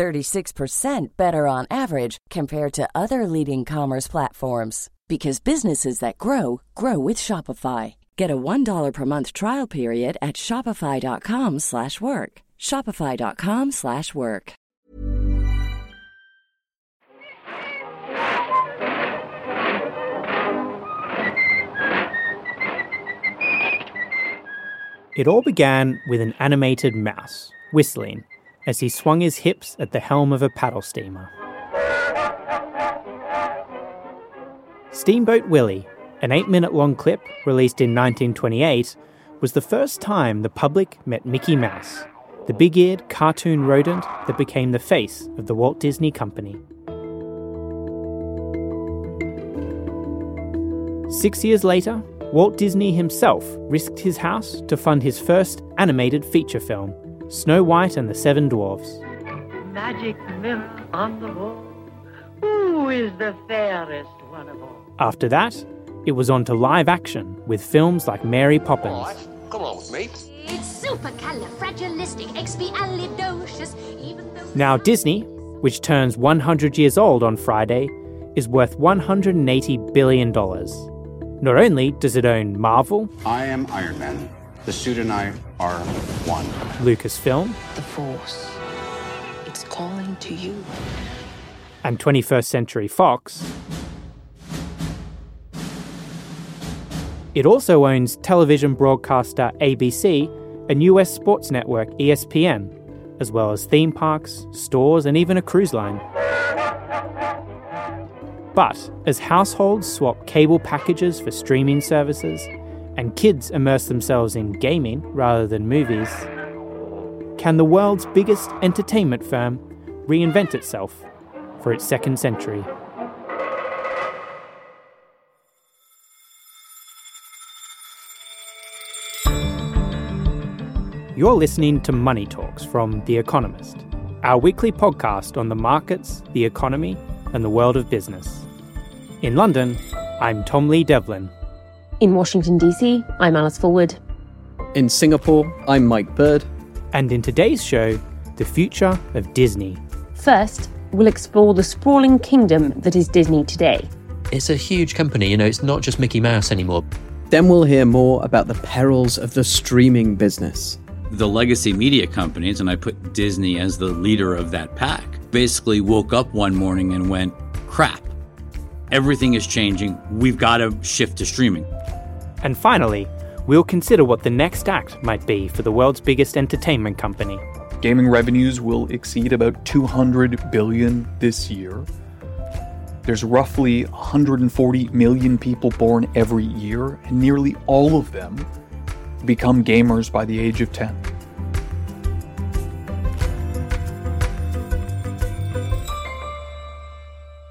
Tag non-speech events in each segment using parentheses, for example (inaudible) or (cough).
36% better on average compared to other leading commerce platforms because businesses that grow grow with Shopify. Get a $1 per month trial period at shopify.com/work. shopify.com/work. It all began with an animated mouse whistling as he swung his hips at the helm of a paddle steamer. Steamboat Willie, an eight minute long clip released in 1928, was the first time the public met Mickey Mouse, the big eared cartoon rodent that became the face of the Walt Disney Company. Six years later, Walt Disney himself risked his house to fund his first animated feature film, Snow White and the Seven Dwarfs. Magic mirror on the wall. Who is the fairest one of all? After that, it was on to live action with films like Mary Poppins. All right, come along with me. It's supercalifragilisticexpialidocious, even though... Now, Disney, which turns 100 years old on Friday, is worth $180 billion. Not only does it own Marvel, I am Iron Man. The suit and I are one. Lucasfilm, The Force. It's calling to you. and 21st Century Fox, it also owns television broadcaster ABC and US sports network ESPN, as well as theme parks, stores, and even a cruise line. But as households swap cable packages for streaming services, and kids immerse themselves in gaming rather than movies, can the world's biggest entertainment firm reinvent itself for its second century? You're listening to Money Talks from The Economist, our weekly podcast on the markets, the economy, and the world of business. In London, I'm Tom Lee Devlin. In Washington, D.C., I'm Alice Forward. In Singapore, I'm Mike Bird. And in today's show, the future of Disney. First, we'll explore the sprawling kingdom that is Disney today. It's a huge company, you know, it's not just Mickey Mouse anymore. Then we'll hear more about the perils of the streaming business. The legacy media companies, and I put Disney as the leader of that pack, basically woke up one morning and went, crap, everything is changing. We've got to shift to streaming. And finally, we'll consider what the next act might be for the world's biggest entertainment company. Gaming revenues will exceed about 200 billion this year. There's roughly 140 million people born every year, and nearly all of them become gamers by the age of 10.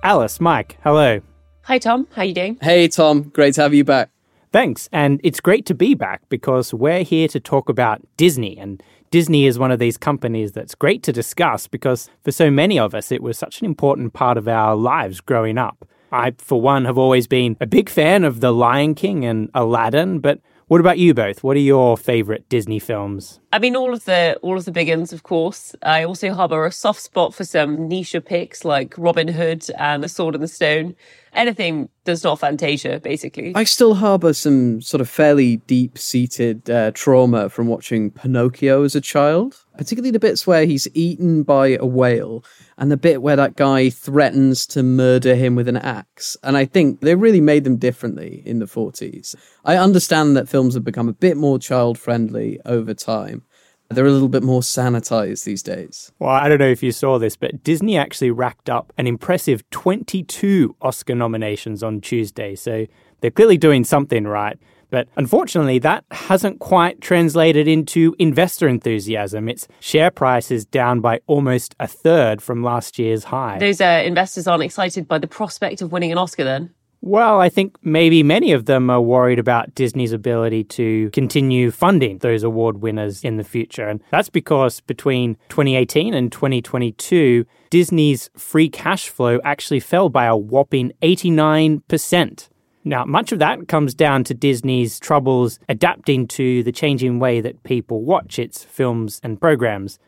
Alice, Mike, hello. Hi, Tom. How you doing? Hey, Tom. Great to have you back. Thanks, and it's great to be back because we're here to talk about Disney. And Disney is one of these companies that's great to discuss because for so many of us, it was such an important part of our lives growing up. I, for one, have always been a big fan of The Lion King and Aladdin, but what about you both? What are your favorite Disney films? I mean, all of the all of the big ones, of course. I also harbour a soft spot for some niche picks like Robin Hood and The Sword in the Stone. Anything that's not Fantasia, basically. I still harbour some sort of fairly deep seated uh, trauma from watching Pinocchio as a child, particularly the bits where he's eaten by a whale and the bit where that guy threatens to murder him with an axe. And I think they really made them differently in the 40s. I understand that films have become a bit more child friendly over time. They're a little bit more sanitized these days. Well, I don't know if you saw this, but Disney actually racked up an impressive 22 Oscar nominations on Tuesday. So they're clearly doing something right. But unfortunately, that hasn't quite translated into investor enthusiasm. Its share price is down by almost a third from last year's high. Those uh, investors aren't excited by the prospect of winning an Oscar then? Well, I think maybe many of them are worried about Disney's ability to continue funding those award winners in the future. And that's because between 2018 and 2022, Disney's free cash flow actually fell by a whopping 89%. Now, much of that comes down to Disney's troubles adapting to the changing way that people watch its films and programs.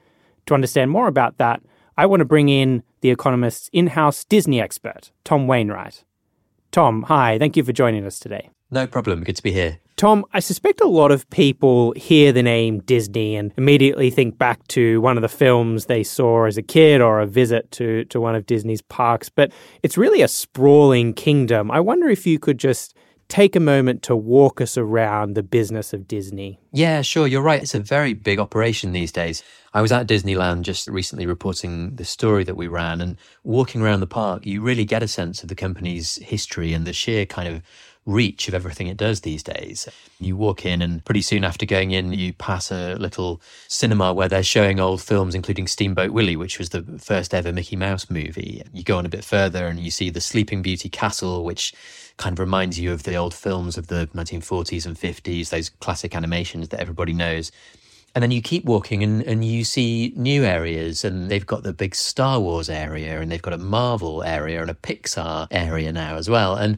To understand more about that, I want to bring in The Economist's in house Disney expert, Tom Wainwright. Tom, hi. Thank you for joining us today. No problem. Good to be here. Tom, I suspect a lot of people hear the name Disney and immediately think back to one of the films they saw as a kid or a visit to, to one of Disney's parks, but it's really a sprawling kingdom. I wonder if you could just take a moment to walk us around the business of Disney. Yeah, sure. You're right. It's a very big operation these days. I was at Disneyland just recently reporting the story that we ran and walking around the park, you really get a sense of the company's history and the sheer kind of reach of everything it does these days. You walk in, and pretty soon after going in, you pass a little cinema where they're showing old films, including Steamboat Willie, which was the first ever Mickey Mouse movie. You go on a bit further, and you see the Sleeping Beauty Castle, which kind of reminds you of the old films of the 1940s and 50s, those classic animations that everybody knows. And then you keep walking and, and you see new areas, and they've got the big Star Wars area, and they've got a Marvel area and a Pixar area now as well. And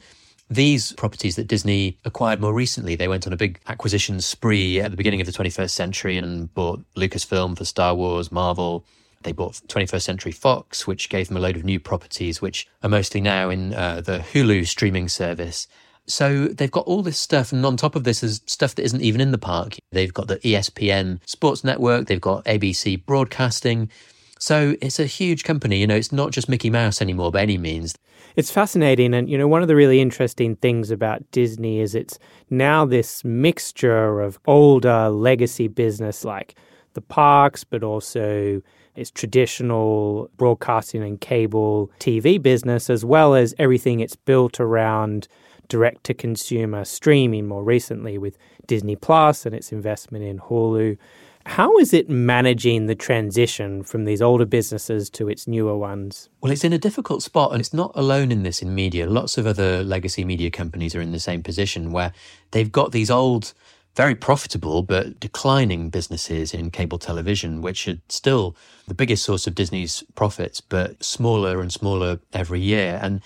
these properties that Disney acquired more recently, they went on a big acquisition spree at the beginning of the 21st century and bought Lucasfilm for Star Wars, Marvel. They bought 21st Century Fox, which gave them a load of new properties, which are mostly now in uh, the Hulu streaming service. So they've got all this stuff, and on top of this is stuff that isn't even in the park. They've got the ESPN Sports Network, they've got ABC Broadcasting. So it's a huge company. You know, it's not just Mickey Mouse anymore by any means. It's fascinating. And, you know, one of the really interesting things about Disney is it's now this mixture of older legacy business like the parks, but also its traditional broadcasting and cable TV business, as well as everything it's built around direct to consumer streaming more recently with Disney Plus and its investment in Hulu. How is it managing the transition from these older businesses to its newer ones? Well, it's in a difficult spot, and it's not alone in this in media. Lots of other legacy media companies are in the same position where they've got these old, very profitable but declining businesses in cable television, which are still the biggest source of Disney's profits, but smaller and smaller every year. And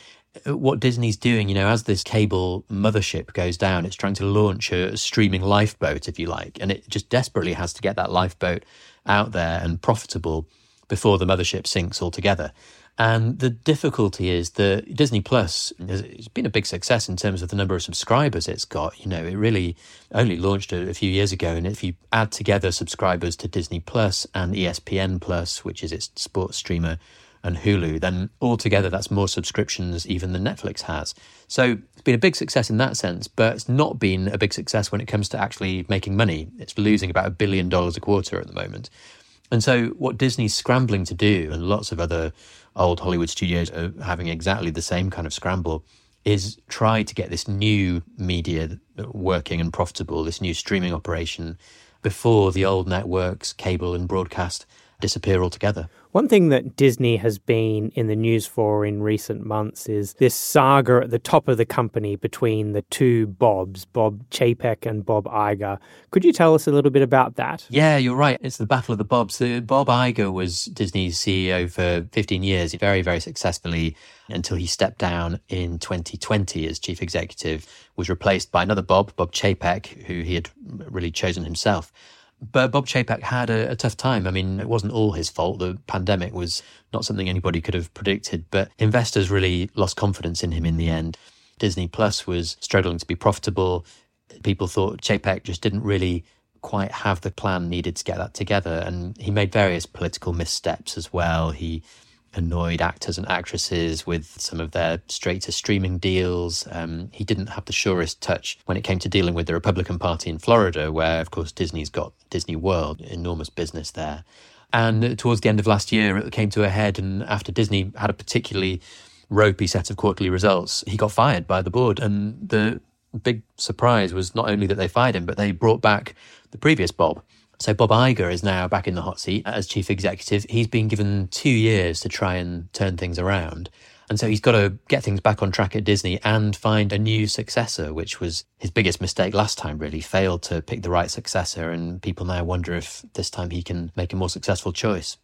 uh, what Disney's doing, you know, as this cable mothership goes down, it's trying to launch a streaming lifeboat, if you like, and it just desperately has to get that lifeboat out there and profitable before the mothership sinks altogether. And the difficulty is that Disney Plus has been a big success in terms of the number of subscribers it's got. You know, it really only launched a, a few years ago. And if you add together subscribers to Disney Plus and ESPN Plus, which is its sports streamer, and Hulu, then altogether that's more subscriptions even than Netflix has. So it's been a big success in that sense, but it's not been a big success when it comes to actually making money. It's losing about a billion dollars a quarter at the moment. And so what Disney's scrambling to do, and lots of other old Hollywood studios are having exactly the same kind of scramble, is try to get this new media working and profitable, this new streaming operation before the old networks, cable and broadcast disappear altogether. One thing that Disney has been in the news for in recent months is this saga at the top of the company between the two Bobs, Bob Chapek and Bob Iger. Could you tell us a little bit about that? Yeah, you're right. It's the battle of the Bobs. Uh, Bob Iger was Disney's CEO for 15 years, very, very successfully until he stepped down in 2020 as chief executive, was replaced by another Bob, Bob Chapek, who he had really chosen himself. But Bob Chapek had a, a, tough time. I mean, it wasn't all his fault. The pandemic was not something anybody could have predicted, but investors really lost confidence in him in the end. Disney Plus was struggling to be profitable. People thought Chapek just didn't really quite have the plan needed to get that together. And he made various political missteps as well. He annoyed actors and actresses with some of their straight to streaming deals. Um, he didn't have the surest touch when it came to dealing with the Republican Party in Florida, where, of course, Disney's got Disney World, enormous business there. And towards the end of last year, it came to a head. And after Disney had a particularly ropey set of quarterly results, he got fired by the board. And the big surprise was not only that they fired him, but they brought back the previous Bob. So Bob Iger is now back in the hot seat as chief executive. He's been given two years to try and turn things around. And so he's got to get things back on track at Disney and find a new successor, which was his biggest mistake last time, really. Failed to pick the right successor. And people now wonder if this time he can make a more successful choice.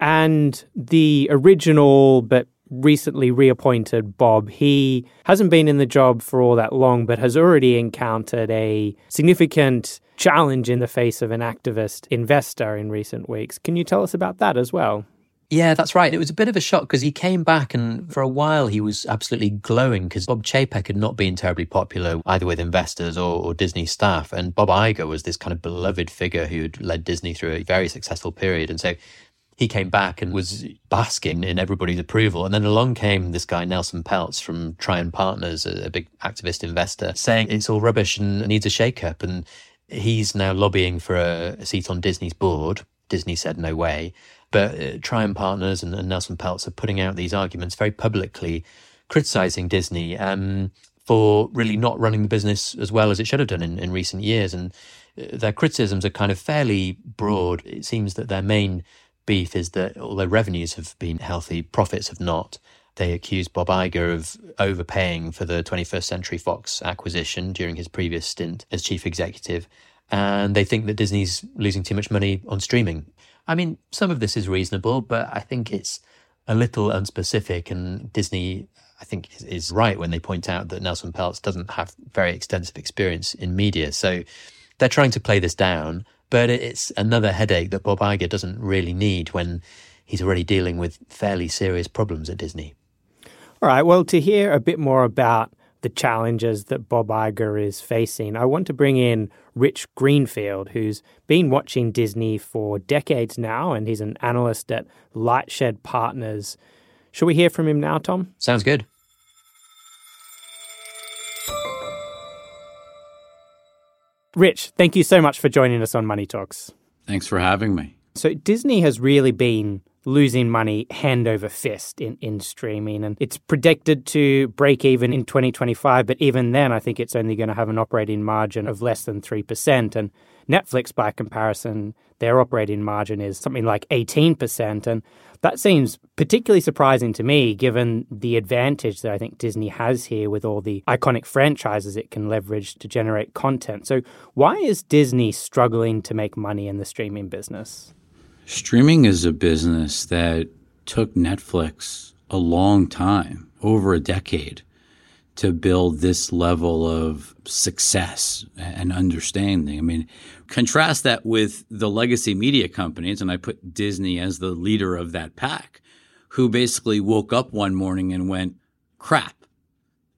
And the original but recently reappointed Bob, he hasn't been in the job for all that long, but has already encountered a significant challenge in the face of an activist investor in recent weeks. Can you tell us about that as well? Yeah, that's right. It was a bit of a shock because he came back and for a while he was absolutely glowing because Bob Chapek had not been terribly popular either with investors or, or, Disney staff. And Bob Iger was this kind of beloved figure who had led Disney through a very successful period. And so he came back and was basking in everybody's approval. And then along came this guy, Nelson Peltz from Trian Partners, a, a big activist investor, saying it's all rubbish and needs a shake-up. And he's now lobbying for a, seat on Disney's board. Disney said no way. But uh, Trian Partners and, and, Nelson Peltz are putting out these arguments very publicly, criticizing Disney um, for really not running the business as well as it should have done in, in recent years. And uh, their criticisms are kind of fairly broad. It seems that their main beef is that although revenues have been healthy, profits have not. They accuse Bob Iger of overpaying for the 21st Century Fox acquisition during his previous stint as chief executive. And they think that Disney's losing too much money on streaming. I mean, some of this is reasonable, but I think it's a little unspecific. And Disney, I think, is, is right when they point out that Nelson Peltz doesn't have very extensive experience in media. So they're trying to play this down but it's another headache that Bob Iger doesn't really need when he's already dealing with fairly serious problems at Disney. All right. Well, to hear a bit more about the challenges that Bob Iger is facing, I want to bring in Rich Greenfield, who's been watching Disney for decades now, and he's an analyst at Lightshed Partners. Shall we hear from him now, Tom? Sounds good. Rich, thank you so much for joining us on Money Talks. Thanks for having me. So, Disney has really been losing money hand over fist in, in streaming, and it's predicted to break even in 2025. But even then, I think it's only going to have an operating margin of less than 3%. And Netflix, by comparison, their operating margin is something like 18%. And that seems particularly surprising to me, given the advantage that I think Disney has here with all the iconic franchises it can leverage to generate content. So, why is Disney struggling to make money in the streaming business? Streaming is a business that took Netflix a long time, over a decade, to build this level of success and understanding. I mean, contrast that with the legacy media companies, and I put Disney as the leader of that pack, who basically woke up one morning and went, crap.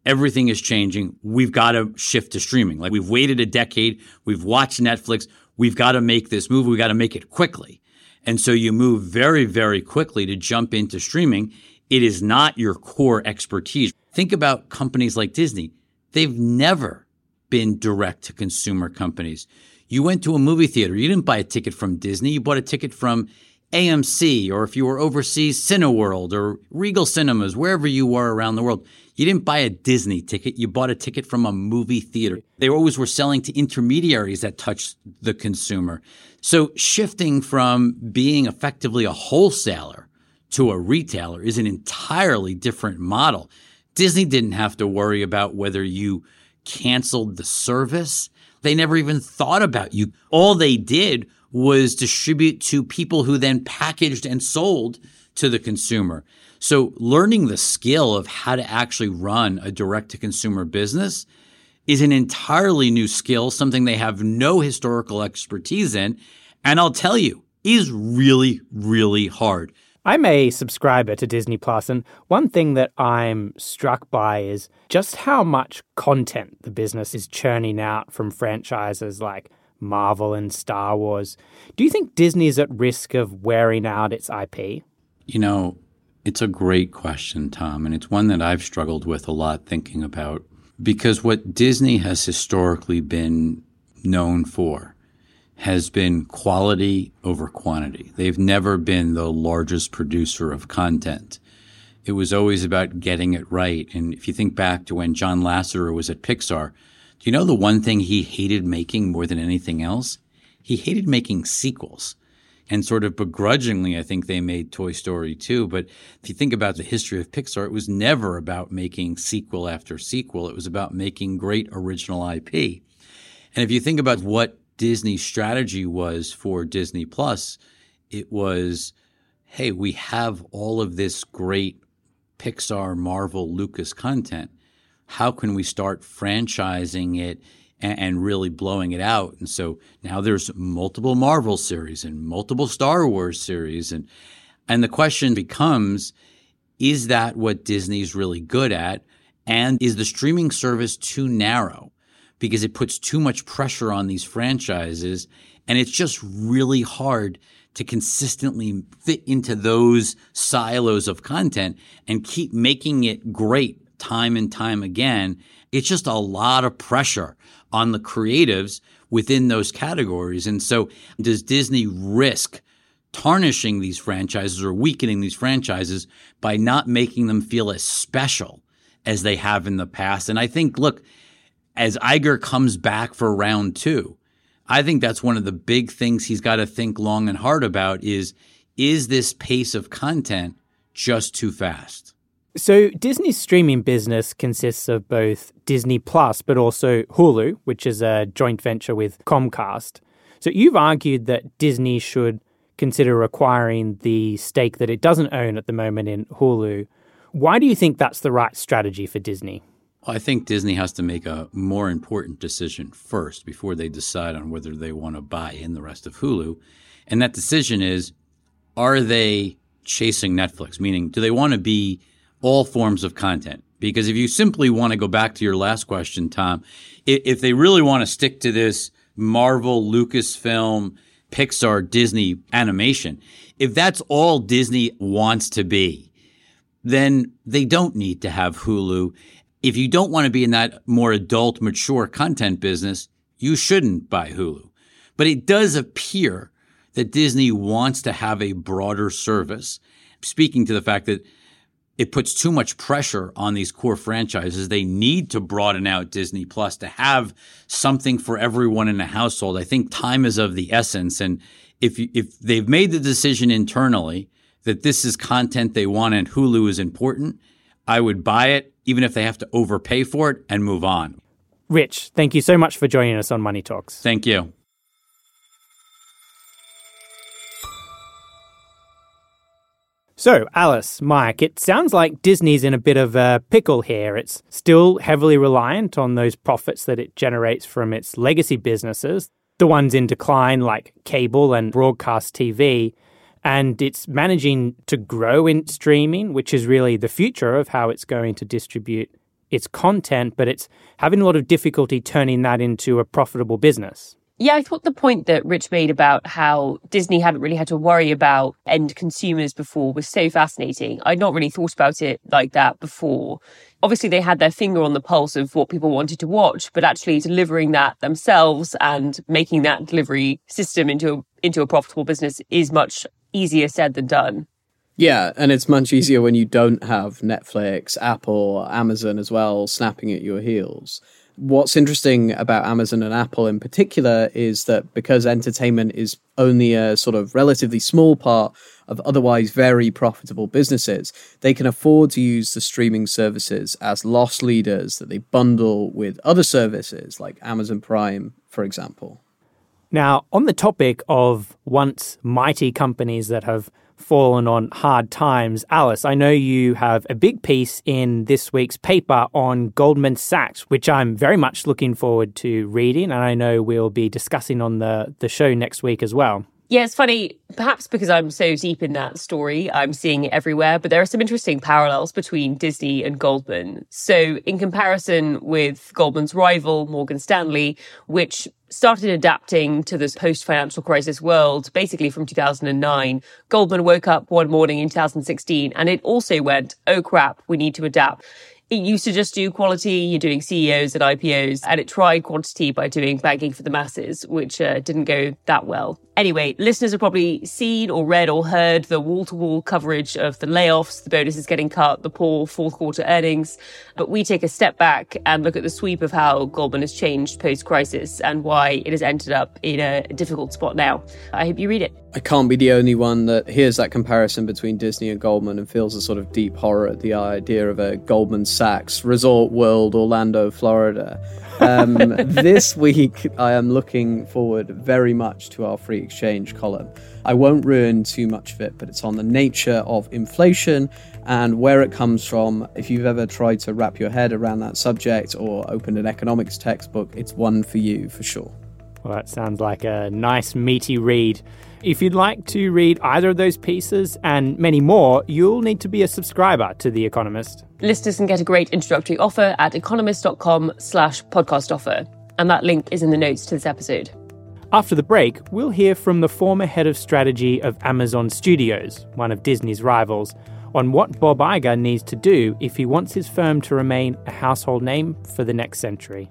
Everything is changing. We've got to shift to streaming. Like we've waited a decade. We've watched Netflix. We've got to make this move. We've got to make it quickly. And so you move very, very quickly to jump into streaming. It is not your core expertise. Think about companies like Disney. They've never been direct to consumer companies. You went to a movie theater. You didn't buy a ticket from Disney. You bought a ticket from AMC, or if you were overseas, Cineworld or Regal Cinemas, wherever you were around the world. You didn't buy a Disney ticket. You bought a ticket from a movie theater. They always were selling to intermediaries that touched the consumer. So shifting from being effectively a wholesaler to a retailer is an entirely different model. Disney didn't have to worry about whether you canceled the service. They never even thought about you. All they did was distribute to people who then packaged and sold to the consumer. So learning the skill of how to actually run a direct to consumer business is an entirely new skill, something they have no historical expertise in. And I'll tell you, is really, really hard. I'm a subscriber to Disney Plus, and one thing that I'm struck by is just how much content the business is churning out from franchises like Marvel and Star Wars. Do you think Disney is at risk of wearing out its IP? You know, it's a great question, Tom, and it's one that I've struggled with a lot thinking about because what Disney has historically been known for has been quality over quantity. They've never been the largest producer of content. It was always about getting it right. And if you think back to when John Lasseter was at Pixar, Do you know the one thing he hated making more than anything else? He hated making sequels. And sort of begrudgingly, I think they made Toy Story 2. But if you think about the history of Pixar, it was never about making sequel after sequel. It was about making great original IP. And if you think about what Disney's strategy was for Disney Plus, it was, hey, we have all of this great Pixar, Marvel, Lucas content. How can we start franchising it and, and really blowing it out? And so now there's multiple Marvel series and multiple Star Wars series. And, and the question becomes, is that what Disney's really good at? And is the streaming service too narrow? Because it puts too much pressure on these franchises and it's just really hard to consistently fit into those silos of content and keep making it great time and time again. It's just a lot of pressure on the creatives within those categories. And so does Disney risk tarnishing these franchises or weakening these franchises by not making them feel as special as they have in the past? And I think, look, as Iger comes back for round two, I think that's one of the big things he's got to think long and hard about is is this pace of content just too fast? So Disney's streaming business consists of both Disney Plus but also Hulu, which is a joint venture with Comcast. So you've argued that Disney should consider acquiring the stake that it doesn't own at the moment in Hulu. Why do you think that's the right strategy for Disney? I think Disney has to make a more important decision first before they decide on whether they want to buy in the rest of Hulu. And that decision is are they chasing Netflix? Meaning, do they want to be all forms of content? Because if you simply want to go back to your last question, Tom, if they really want to stick to this Marvel, Lucasfilm, Pixar, Disney animation, if that's all Disney wants to be, then they don't need to have Hulu if you don't want to be in that more adult, mature content business, you shouldn't buy Hulu. But it does appear that Disney wants to have a broader service, speaking to the fact that it puts too much pressure on these core franchises. They need to broaden out Disney Plus to have something for everyone in a household. I think time is of the essence. And if, if they've made the decision internally that this is content they want and Hulu is important, I would buy it even if they have to overpay for it and move on. Rich, thank you so much for joining us on Money Talks. Thank you. So, Alice, Mike, it sounds like Disney's in a bit of a pickle here. It's still heavily reliant on those profits that it generates from its legacy businesses, the ones in decline like cable and broadcast TV, and it's managing to grow in streaming, which is really the future of how it's going to distribute its content, but it's having a lot of difficulty turning that into a profitable business. Yeah, I thought the point that Rich made about how Disney hadn't really had to worry about end consumers before was so fascinating. I'd not really thought about it like that before. Obviously, they had their finger on the pulse of what people wanted to watch, but actually delivering that themselves and making that delivery system into a, into a profitable business is much easier said than done. Yeah, and it's much easier when you don't have Netflix, Apple, Amazon as well snapping at your heels. What's interesting about Amazon and Apple in particular is that because entertainment is only a sort of relatively small part of otherwise very profitable businesses, they can afford to use the streaming services as loss leaders that they bundle with other services like Amazon Prime, for example. Now, on the topic of once mighty companies that have fallen on hard times, Alice, I know you have a big piece in this week's paper on Goldman Sachs, which I'm very much looking forward to reading, and I know we'll be discussing on the, the show next week as well. Yeah, it's funny, perhaps because I'm so deep in that story, I'm seeing it everywhere, but there are some interesting parallels between Disney and Goldman. So, in comparison with Goldman's rival, Morgan Stanley, which started adapting to this post financial crisis world basically from 2009, Goldman woke up one morning in 2016 and it also went, oh crap, we need to adapt. It used to just do quality, you're doing CEOs and IPOs, and it tried quantity by doing banking for the masses, which uh, didn't go that well. Anyway, listeners have probably seen or read or heard the wall to wall coverage of the layoffs, the bonuses getting cut, the poor fourth quarter earnings. But we take a step back and look at the sweep of how Goldman has changed post crisis and why it has ended up in a difficult spot now. I hope you read it. I can't be the only one that hears that comparison between Disney and Goldman and feels a sort of deep horror at the idea of a Goldman Sachs Resort World Orlando, Florida. Um, (laughs) this week, I am looking forward very much to our free exchange column. I won't ruin too much of it, but it's on the nature of inflation and where it comes from. If you've ever tried to wrap your head around that subject or opened an economics textbook, it's one for you for sure. Well, that sounds like a nice, meaty read. If you'd like to read either of those pieces and many more, you'll need to be a subscriber to The Economist. Listeners can get a great introductory offer at economist.com slash podcast offer. And that link is in the notes to this episode. After the break, we'll hear from the former head of strategy of Amazon Studios, one of Disney's rivals, on what Bob Iger needs to do if he wants his firm to remain a household name for the next century.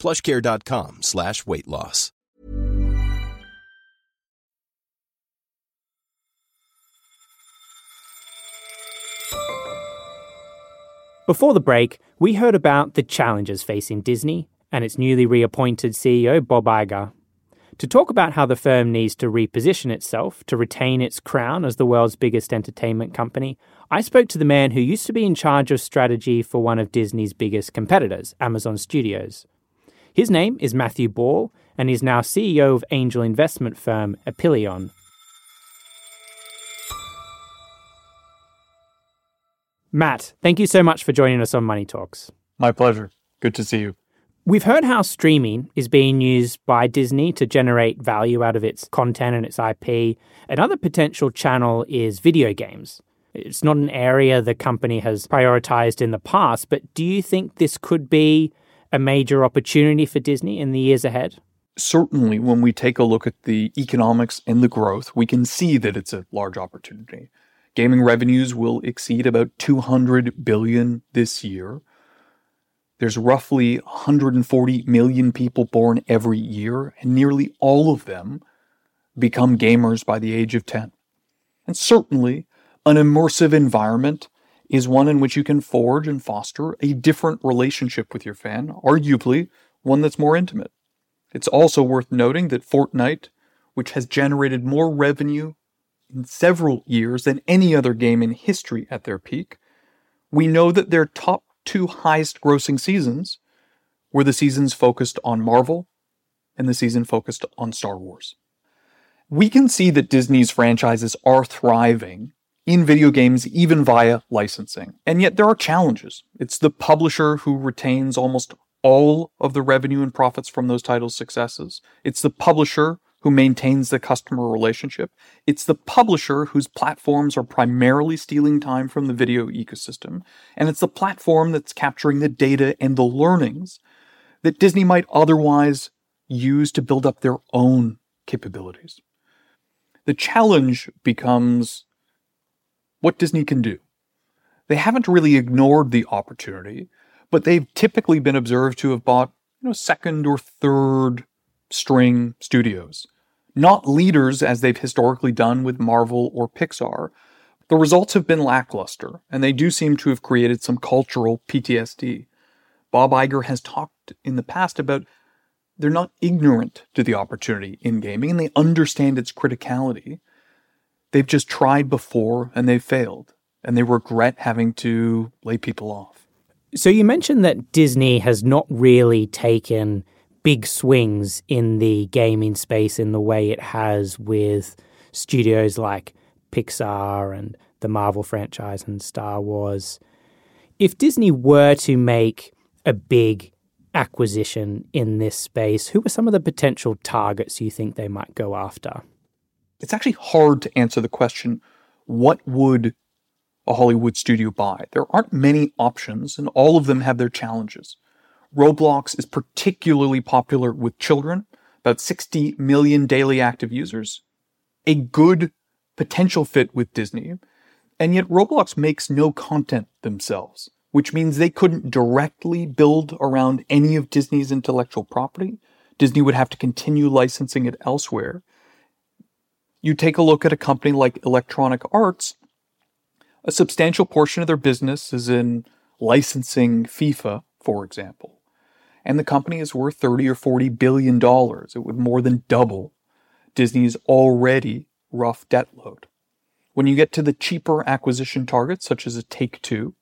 plushcare.com slash weight loss. Before the break, we heard about the challenges facing Disney and its newly reappointed CEO, Bob Iger. To talk about how the firm needs to reposition itself to retain its crown as the world's biggest entertainment company, I spoke to the man who used to be in charge of strategy for one of Disney's biggest competitors, Amazon Studios. His name is Matthew Ball, and he's now CEO of angel investment firm Epyllion. Matt, thank you so much for joining us on Money Talks. My pleasure. Good to see you. We've heard how streaming is being used by Disney to generate value out of its content and its IP. Another potential channel is video games. It's not an area the company has prioritized in the past, but do you think this could be a major opportunity for Disney in the years ahead? Certainly, when we take a look at the economics and the growth, we can see that it's a large opportunity. Gaming revenues will exceed about 200 billion this year. There's roughly 140 million people born every year, and nearly all of them become gamers by the age of 10. And certainly, an immersive environment is one in which you can forge and foster a different relationship with your fan, arguably one that's more intimate. It's also worth noting that Fortnite, which has generated more revenue in several years than any other game in history at their peak, we know that their top two highest grossing seasons were the seasons focused on Marvel and the season focused on Star Wars. We can see that Disney's franchises are thriving in video games, even via licensing. And yet there are challenges. It's the publisher who retains almost all of the revenue and profits from those titles' successes. It's the publisher who maintains the customer relationship. It's the publisher whose platforms are primarily stealing time from the video ecosystem. And it's the platform that's capturing the data and the learnings that Disney might otherwise use to build up their own capabilities. The challenge becomes what Disney can do. They haven't really ignored the opportunity, but they've typically been observed to have bought, you know, second or third string studios, not leaders as they've historically done with Marvel or Pixar. The results have been lackluster, and they do seem to have created some cultural PTSD. Bob Iger has talked in the past about they're not ignorant to the opportunity in gaming and they understand its criticality. They've just tried before and they've failed, and they regret having to lay people off. So you mentioned that Disney has not really taken big swings in the gaming space in the way it has with studios like Pixar and the Marvel franchise and Star Wars. If Disney were to make a big acquisition in this space, who are some of the potential targets you think they might go after? It's actually hard to answer the question what would a Hollywood studio buy? There aren't many options, and all of them have their challenges. Roblox is particularly popular with children, about 60 million daily active users, a good potential fit with Disney, and yet Roblox makes no content themselves, which means they couldn't directly build around any of Disney's intellectual property. Disney would have to continue licensing it elsewhere. You take a look at a company like Electronic Arts, a substantial portion of their business is in licensing FIFA, for example and the company is worth 30 or 40 billion dollars. It would more than double Disney's already rough debt load. When you get to the cheaper acquisition targets, such as a Take Two,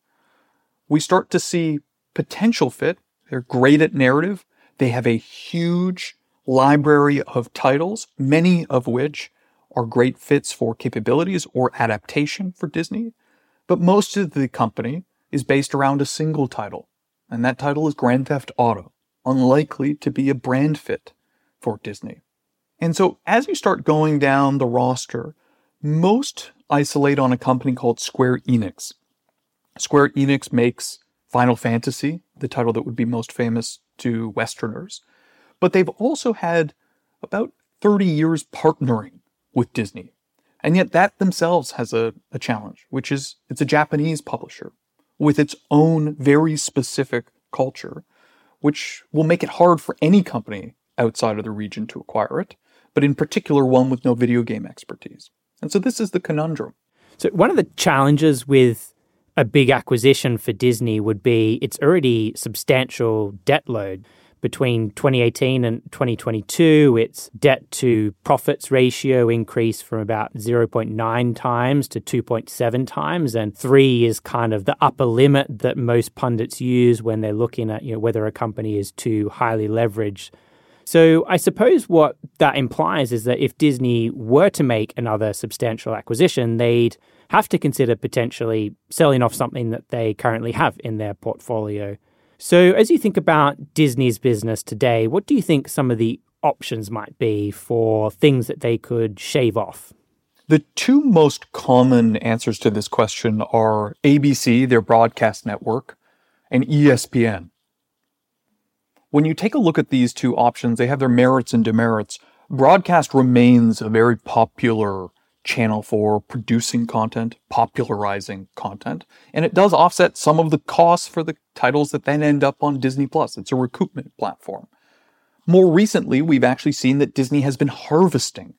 we start to see potential fit. They're great at narrative. They have a huge library of titles, many of which are great fits for capabilities or adaptation for Disney. But most of the company is based around a single title, and that title is Grand Theft Auto, unlikely to be a brand fit for Disney. And so as you start going down the roster, most isolate on a company called Square Enix. Square Enix makes Final Fantasy, the title that would be most famous to Westerners, but they've also had about 30 years partnering with Disney. And yet that themselves has a, a challenge, which is it's a Japanese publisher with its own very specific culture, which will make it hard for any company outside of the region to acquire it, but in particular one with no video game expertise. And so this is the conundrum. So, one of the challenges with a big acquisition for Disney would be its already substantial debt load between 2018 and 2022, its debt to profits ratio increased from about 0.9 times to 2.7 times. And three is kind of the upper limit that most pundits use when they're looking at you know, whether a company is too highly leveraged. So I suppose what that implies is that if Disney were to make another substantial acquisition, they'd have to consider potentially selling off something that they currently have in their portfolio. So, as you think about Disney's business today, what do you think some of the options might be for things that they could shave off? The two most common answers to this question are ABC, their broadcast network, and ESPN. When you take a look at these two options, they have their merits and demerits. Broadcast remains a very popular channel for producing content, popularizing content, and it does offset some of the costs for the titles that then end up on Disney Plus. It's a recoupment platform. More recently, we've actually seen that Disney has been harvesting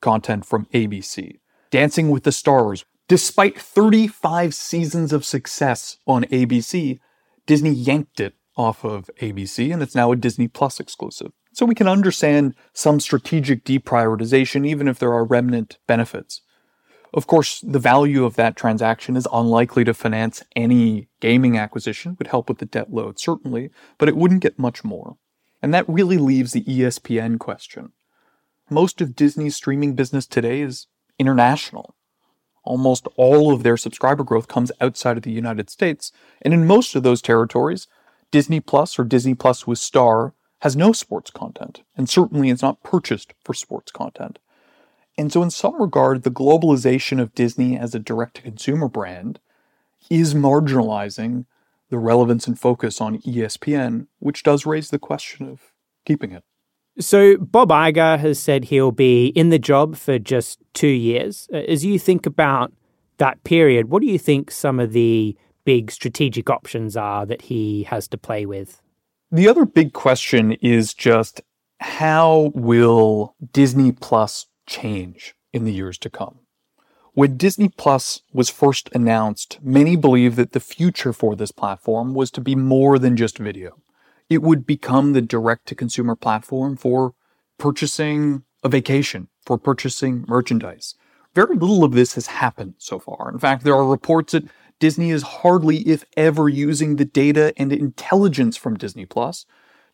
content from ABC. Dancing with the Stars, despite 35 seasons of success on ABC, Disney yanked it off of ABC and it's now a Disney Plus exclusive. So we can understand some strategic deprioritization, even if there are remnant benefits. Of course, the value of that transaction is unlikely to finance any gaming acquisition, would help with the debt load, certainly, but it wouldn't get much more. And that really leaves the ESPN question. Most of Disney's streaming business today is international. Almost all of their subscriber growth comes outside of the United States, and in most of those territories, Disney Plus or Disney Plus with Star has no sports content, and certainly is not purchased for sports content. And so, in some regard, the globalization of Disney as a direct to consumer brand is marginalizing the relevance and focus on ESPN, which does raise the question of keeping it. So, Bob Iger has said he'll be in the job for just two years. Uh, as you think about that period, what do you think some of the big strategic options are that he has to play with? The other big question is just how will Disney Plus change in the years to come? When Disney Plus was first announced, many believed that the future for this platform was to be more than just video. It would become the direct to consumer platform for purchasing a vacation, for purchasing merchandise. Very little of this has happened so far. In fact, there are reports that Disney is hardly, if ever, using the data and intelligence from Disney Plus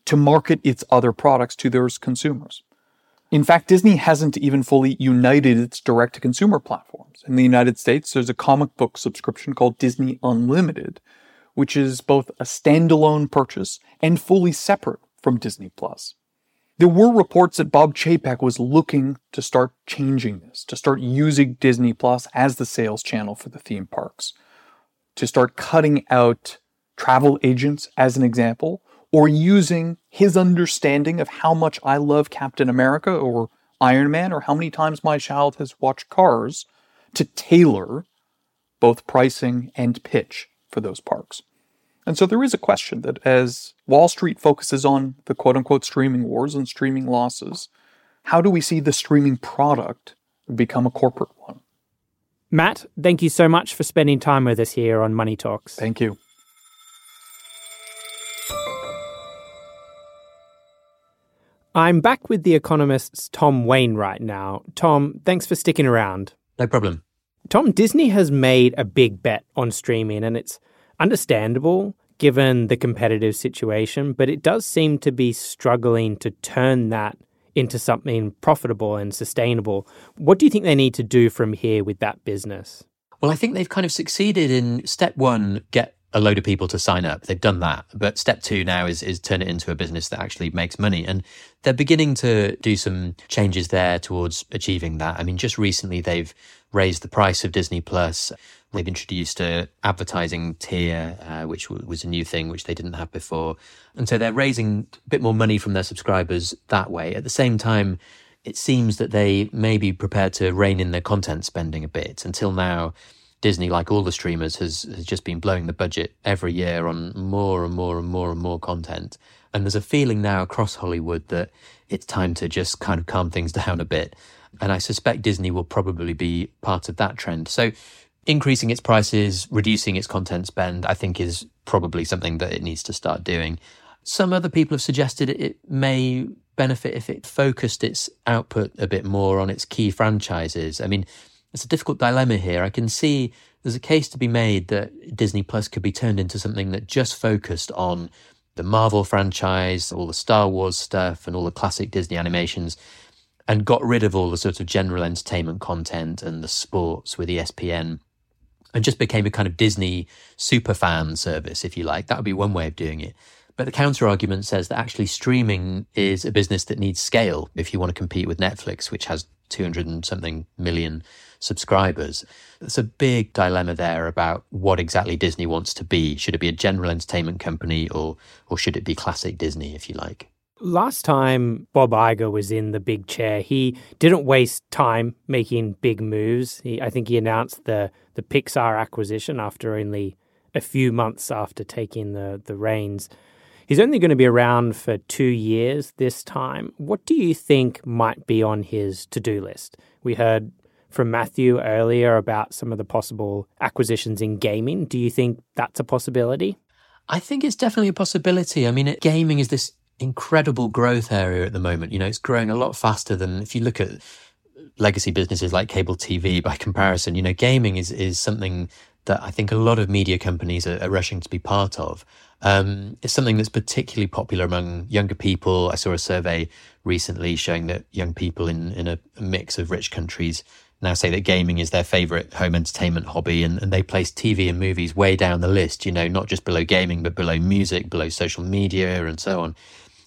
to market its other products to their consumers. In fact, Disney hasn't even fully united its direct to consumer platforms. In the United States, there's a comic book subscription called Disney Unlimited, which is both a standalone purchase and fully separate from Disney Plus. There were reports that Bob Chapek was looking to start changing this, to start using Disney Plus as the sales channel for the theme parks, to start cutting out travel agents as an example, or using his understanding of how much I love Captain America or Iron Man or how many times my child has watched Cars to tailor both pricing and pitch for those parks. And so there is a question that as Wall Street focuses on the quote unquote streaming wars and streaming losses, how do we see the streaming product become a corporate one? Matt, thank you so much for spending time with us here on Money Talks. Thank you. I'm back with The Economist's Tom Wainwright now. Tom, thanks for sticking around. No problem. Tom, Disney has made a big bet on streaming, and it's understandable given the competitive situation, but it does seem to be struggling to turn that into something profitable and sustainable. What do you think they need to do from here with that business? Well, I think they've kind of succeeded in step one, get a load of people to sign up. They've done that. But step two now is, is turn it into a business that actually makes money. And they're beginning to do some changes there towards achieving that. I mean, just recently they've raised the price of Disney Plus. They've introduced a advertising tier, uh, which w- was a new thing which they didn't have before, and so they're raising a bit more money from their subscribers that way. At the same time, it seems that they may be prepared to rein in their content spending a bit. Until now, Disney, like all the streamers, has has just been blowing the budget every year on more and more and more and more content. And there's a feeling now across Hollywood that it's time to just kind of calm things (laughs) down a bit. And I suspect Disney will probably be part of that trend. So increasing its prices, reducing its content spend, I think is probably something that it needs to start doing. Some other people have suggested it may benefit if it focused its output a bit more on its key franchises. I mean, it's a difficult dilemma here. I can see there's a case to be made that Disney Plus could be turned into something that just focused on the Marvel franchise, all the Star Wars stuff, and all the classic Disney animations, and got rid of all the sort of general entertainment content and the sports with ESPN and just became a kind of Disney super fan service, if you like. That would be one way of doing it. But the counter argument says that actually streaming is a business that needs scale if you want to compete with Netflix, which has 200 and something million subscribers. There's a big dilemma there about what exactly Disney wants to be. Should it be a general entertainment company or or should it be classic Disney, if you like? Last time Bob Iger was in the big chair, he didn't waste time making big moves. He, I think he announced the, the Pixar acquisition after only a few months after taking the, the reins. He's only going to be around for two years this time. What do you think might be on his to do list? We heard from Matthew earlier about some of the possible acquisitions in gaming. Do you think that's a possibility? I think it's definitely a possibility. I mean, it, gaming is this incredible growth area at the moment. You know, it's growing a lot faster than if you look at legacy businesses like cable TV by comparison. You know, gaming is is something that I think a lot of media companies are, are rushing to be part of. Um, it's something that's particularly popular among younger people. I saw a survey recently showing that young people in, in a mix of rich countries now say that gaming is their favorite home entertainment hobby and, and they place TV and movies way down the list, you know, not just below gaming, but below music, below social media, and so on.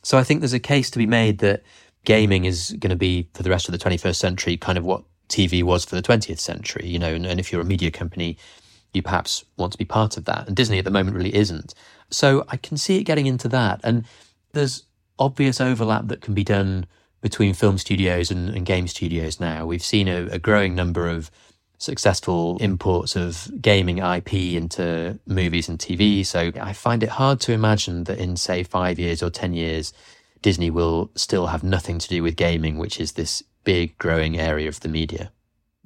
So I think there's a case to be made that gaming is going to be for the rest of the 21st century kind of what TV was for the 20th century, you know, and, and if you're a media company, you perhaps want to be part of that. And Disney at the moment really isn't. So I can see it getting into that. And there's obvious overlap that can be done between film studios and, and game studios now. We've seen a, a growing number of successful imports of gaming IP into movies and TV. So I find it hard to imagine that in, say, five years or 10 years, Disney will still have nothing to do with gaming, which is this big growing area of the media.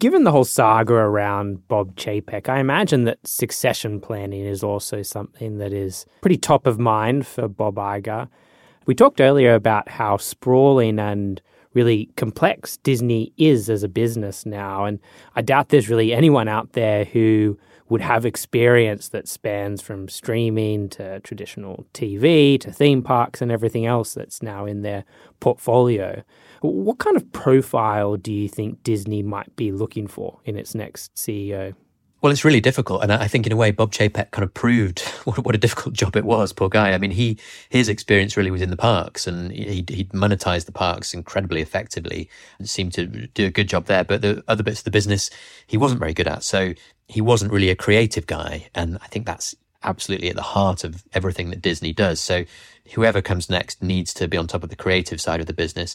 Given the whole saga around Bob Chapek, I imagine that succession planning is also something that is pretty top of mind for Bob Iger. We talked earlier about how sprawling and really complex Disney is as a business now. And I doubt there's really anyone out there who would have experience that spans from streaming to traditional TV to theme parks and everything else that's now in their portfolio. What kind of profile do you think Disney might be looking for in its next CEO? Well, it's really difficult, and I think in a way Bob Chapek kind of proved (laughs) what, what, a difficult job it was. Poor guy. I mean, he his experience really was in the parks, and he he monetized the parks incredibly effectively, and seemed to do a good job there. But the other bits of the business, he wasn't very good at. So he wasn't really a creative guy, and I think that's absolutely at the heart of everything that Disney does. So whoever comes next needs to be on top of the creative side of the business.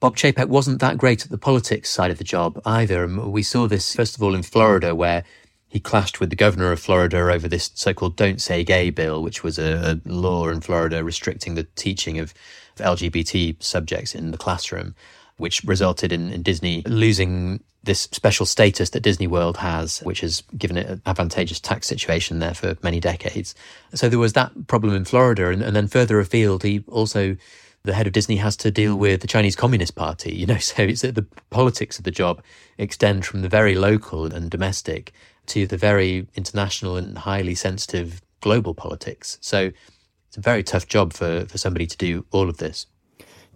Bob Chapek wasn't that great at the politics side of the job either. We saw this, first of all, in Florida, where he clashed with the governor of Florida over this so-called "Don't Say Gay" bill, which was a, a law in Florida restricting the teaching of, of, LGBT subjects in the classroom, which resulted in, in Disney losing this special status that Disney World has, which has given it an advantageous tax situation there for many decades. So there was that problem in Florida, and, and then further afield, he also the head of Disney has to deal hmm. with the Chinese Communist Party, you know, (laughs) so it's the politics of the job extend from the very local and domestic to the very international and highly sensitive global politics. So it's a very tough job for, for somebody to do all of this.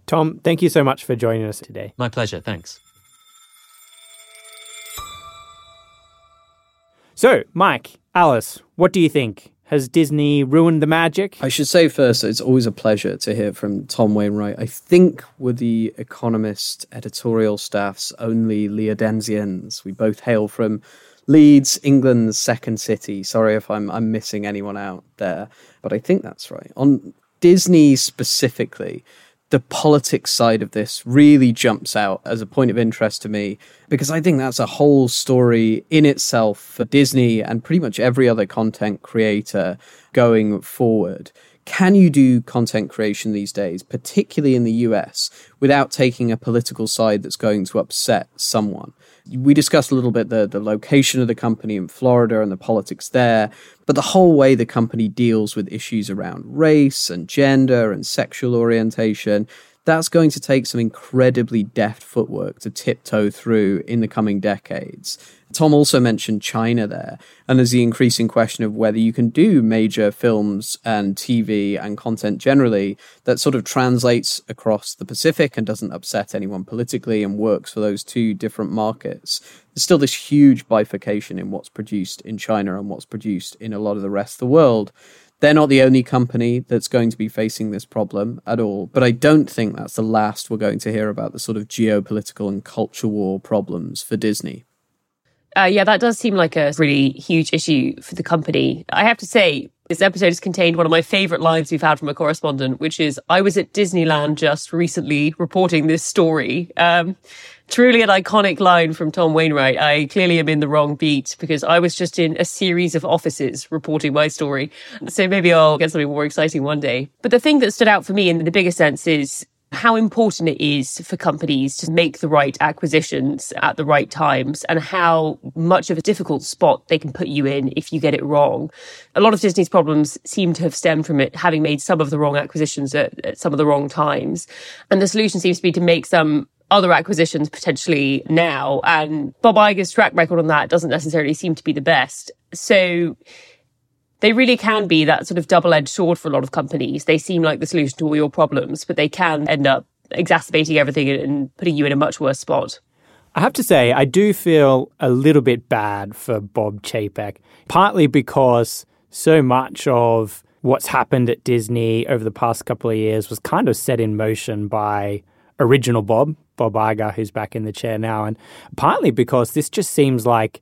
Tom, thank you so much for joining us today. My pleasure. Thanks. So, Mike, Alice, what do you think? Has Disney ruined the magic? I should say first, it's always a pleasure to hear from Tom Wainwright. I think we're the Economist editorial staff's only Leodensians. We both hail from Leeds, England's second city. Sorry if I'm I'm missing anyone out there, but I think that's right. On Disney specifically, the politics side of this really jumps out as a point of interest to me because I think that's a whole story in itself for Disney and pretty much every other content creator going forward. Can you do content creation these days, particularly in the US, without taking a political side that's going to upset someone? We discussed a little bit the, the location of the company in Florida and the politics there, but the whole way the company deals with issues around race and gender and sexual orientation, that's going to take some incredibly deft footwork to tiptoe through in the coming decades. Tom also mentioned China there, and there's the increasing question of whether you can do major films and TV and content generally that sort of translates across the Pacific and doesn't upset anyone politically and works for those two different markets. There's still this huge bifurcation in what's produced in China and what's produced in a lot of the rest of the world. They're not the only company that's going to be facing this problem at all, but I don't think that's the last we're going to hear about the sort of geopolitical and culture war problems for Disney. Uh, yeah, that does seem like a really huge issue for the company. I have to say, this episode has contained one of my favorite lines we've had from a correspondent, which is I was at Disneyland just recently reporting this story. Um, truly an iconic line from Tom Wainwright. I clearly am in the wrong beat because I was just in a series of offices reporting my story. So maybe I'll get something more exciting one day. But the thing that stood out for me in the bigger sense is how important it is for companies to make the right acquisitions at the right times and how much of a difficult spot they can put you in if you get it wrong. A lot of Disney's problems seem to have stemmed from it having made some of the wrong acquisitions at, at some of the wrong times. And the solution seems to be to make some other acquisitions potentially now. And Bob Iger's track record on that doesn't necessarily seem to be the best. So they really can be that sort of double edged sword for a lot of companies. They seem like the solution to all your problems, but they can end up exacerbating everything and putting you in a much worse spot. I have to say, I do feel a little bit bad for Bob Chapek, partly because so much of what's happened at Disney over the past couple of years was kind of set in motion by original Bob, Bob Iger, who's back in the chair now, and partly because this just seems like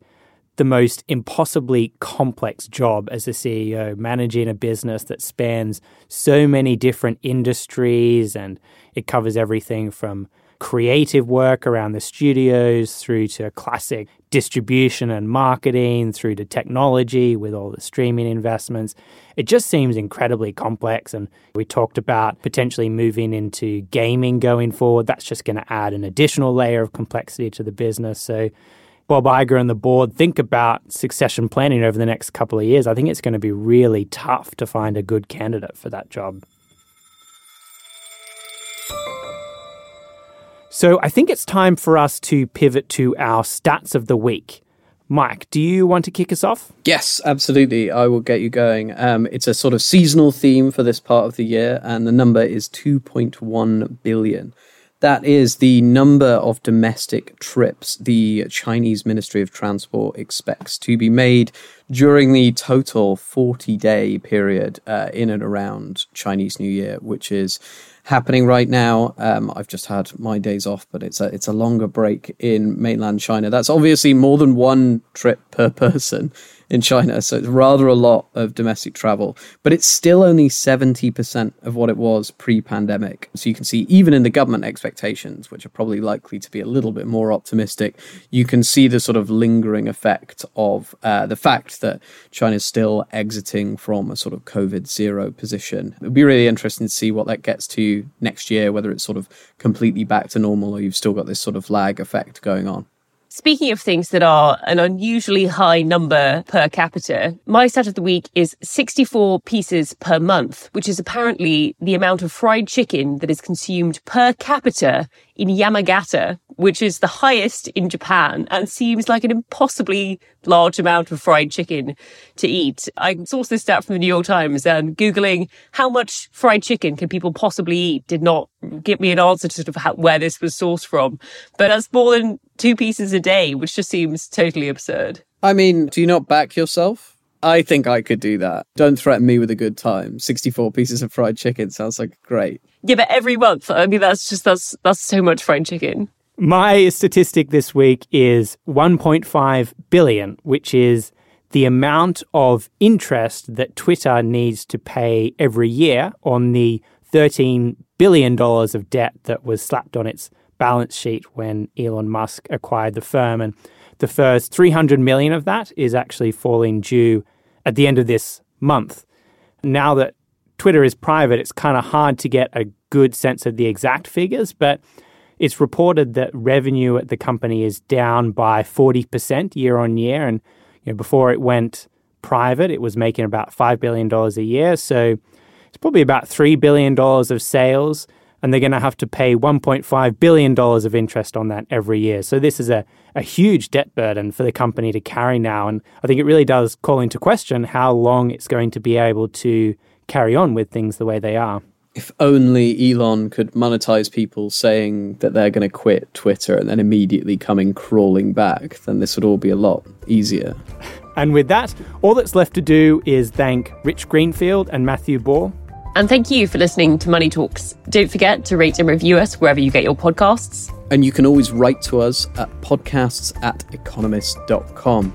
the most impossibly complex job as a CEO, managing a business that spans so many different industries and it covers everything from creative work around the studios through to classic distribution and marketing through to technology with all the streaming investments. It just seems incredibly complex. And we talked about potentially moving into gaming going forward. That's just going to add an additional layer of complexity to the business. So Bob Iger and the board think about succession planning over the next couple of years, I think it's going to be really tough to find a good candidate for that job. So I think it's time for us to pivot to our stats of the week. Mike, do you want to kick us off? Yes, absolutely. I will get you going. Um, it's a sort of seasonal theme for this part of the year, and the number is 2.1 billion. That is the number of domestic trips the Chinese Ministry of Transport expects to be made during the total 40 day period uh, in and around Chinese New Year, which is happening right now. Um, I've just had my days off, but it's a it's a longer break in mainland China. That's obviously more than one trip per (laughs) person in China, so it's rather a lot of domestic travel. But it's still only seventy percent of what it was pre-pandemic. So you can see even in the government expectations, which are probably likely to be a little bit more optimistic, you can see the sort of lingering effect of uh, the fact that China's still exiting from a sort of COVID zero position. It'll be really interesting to see what that gets to next year, whether it's sort of completely back to normal or you've still got this sort of lag effect going on. Speaking of things that are an unusually high number per capita, my stat of the week is 64 pieces per month, which is apparently the amount of fried chicken that is consumed per capita in Yamagata, which is the highest in Japan and seems like an impossibly large amount of fried chicken to eat. I sourced this stat from the New York Times and Googling how much fried chicken can people possibly eat did not give me an answer to sort of how, where this was sourced from. But that's more than two pieces a day, which just seems totally absurd. I mean, do you not back yourself? I think I could do that. Don't threaten me with a good time. 64 pieces of fried chicken sounds like great. Yeah, but every month. I mean, that's just, that's, that's so much fried chicken. My statistic this week is 1.5 billion, which is the amount of interest that Twitter needs to pay every year on the $13 billion of debt that was slapped on its balance sheet when Elon Musk acquired the firm. And the first 300 million of that is actually falling due at the end of this month. Now that Twitter is private, it's kind of hard to get a good sense of the exact figures, but it's reported that revenue at the company is down by 40% year on year. And you know, before it went private, it was making about $5 billion a year. So it's probably about $3 billion of sales. And they're going to have to pay $1.5 billion of interest on that every year. So this is a, a huge debt burden for the company to carry now. And I think it really does call into question how long it's going to be able to carry on with things the way they are if only Elon could monetize people saying that they're going to quit Twitter and then immediately coming crawling back, then this would all be a lot easier. (laughs) And with that, all that's left to do is thank Rich Greenfield and Matthew Ball. And thank you for listening to Money Talks. Don't forget to rate and review us wherever you get your podcasts. And you can always write to us at podcasts at economist.com.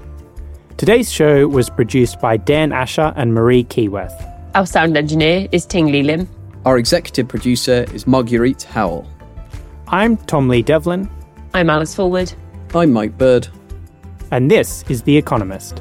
Today's show was produced by Dan Asher and Marie Keyworth. Our sound engineer is Ting Li Lim. Our executive producer is Marguerite Howell. I'm Tom Lee Devlin. I'm Alice Fulwood. I'm Mike Bird. And this is The Economist.